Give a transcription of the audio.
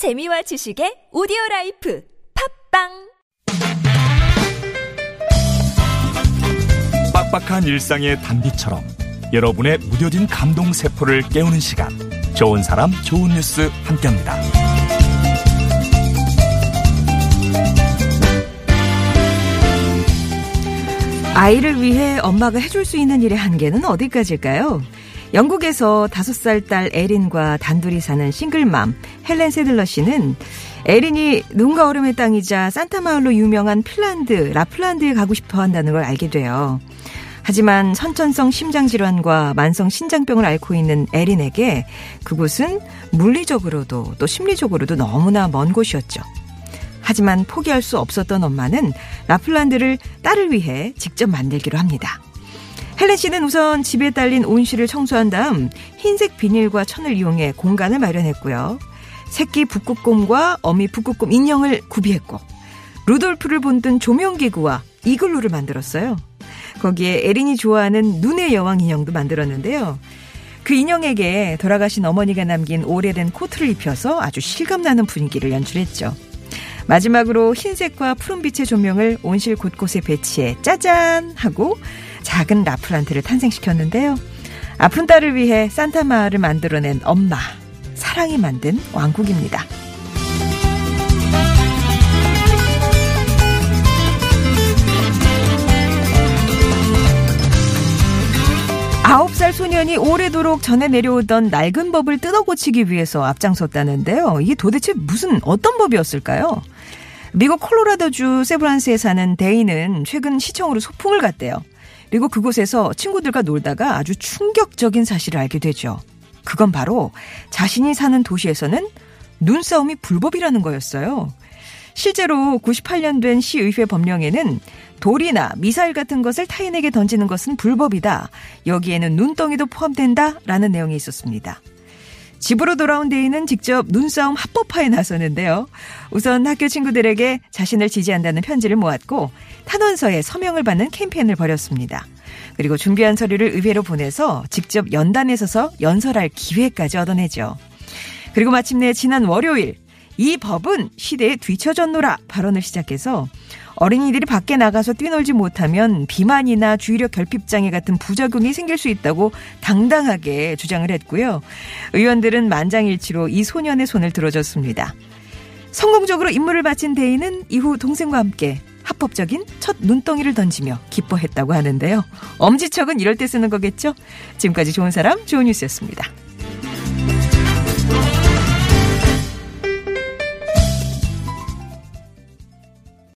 재미와 지식의 오디오 라이프 팟빵 빡빡한 일상의 단비처럼 여러분의 무뎌진 감동 세포를 깨우는 시간 좋은 사람 좋은 뉴스 함께합니다. 아이를 위해 엄마가 해줄 수 있는 일의 한계는 어디까지일까요? 영국에서 다섯 살딸 에린과 단둘이 사는 싱글맘 헬렌 세들러 씨는 에린이 눈과 얼음의 땅이자 산타마을로 유명한 핀란드 라플란드에 가고 싶어 한다는 걸 알게 돼요. 하지만 선천성 심장질환과 만성 신장병을 앓고 있는 에린에게 그곳은 물리적으로도 또 심리적으로도 너무나 먼 곳이었죠. 하지만 포기할 수 없었던 엄마는 라플란드를 딸을 위해 직접 만들기로 합니다. 헬렌 씨는 우선 집에 딸린 온실을 청소한 다음 흰색 비닐과 천을 이용해 공간을 마련했고요. 새끼 북극곰과 어미 북극곰 인형을 구비했고 루돌프를 본뜬 조명기구와 이글루를 만들었어요. 거기에 에린이 좋아하는 눈의 여왕 인형도 만들었는데요. 그 인형에게 돌아가신 어머니가 남긴 오래된 코트를 입혀서 아주 실감나는 분위기를 연출했죠. 마지막으로 흰색과 푸른빛의 조명을 온실 곳곳에 배치해 짜잔 하고 작은 라플란트를 탄생시켰는데요. 아픈 딸을 위해 산타마을을 만들어낸 엄마. 사랑이 만든 왕국입니다. 살 소년이 오래도록 전해 내려오던 낡은 법을 뜯어 고치기 위해서 앞장섰다는데요. 이게 도대체 무슨 어떤 법이었을까요? 미국 콜로라도주 세브란스에 사는 데이는 최근 시청으로 소풍을 갔대요. 그리고 그곳에서 친구들과 놀다가 아주 충격적인 사실을 알게 되죠. 그건 바로 자신이 사는 도시에서는 눈싸움이 불법이라는 거였어요. 실제로 98년 된 시의회 법령에는 돌이나 미사일 같은 것을 타인에게 던지는 것은 불법이다. 여기에는 눈덩이도 포함된다라는 내용이 있었습니다. 집으로 돌아온 데이는 직접 눈싸움 합법화에 나서는데요. 우선 학교 친구들에게 자신을 지지한다는 편지를 모았고 탄원서에 서명을 받는 캠페인을 벌였습니다. 그리고 준비한 서류를 의회로 보내서 직접 연단에 서서 연설할 기회까지 얻어내죠. 그리고 마침내 지난 월요일 이 법은 시대에 뒤처졌노라 발언을 시작해서 어린이들이 밖에 나가서 뛰놀지 못하면 비만이나 주의력 결핍 장애 같은 부작용이 생길 수 있다고 당당하게 주장을 했고요. 의원들은 만장일치로 이 소년의 손을 들어줬습니다. 성공적으로 임무를 마친 데이는 이후 동생과 함께 합법적인 첫 눈덩이를 던지며 기뻐했다고 하는데요. 엄지척은 이럴 때 쓰는 거겠죠? 지금까지 좋은 사람, 좋은 뉴스였습니다.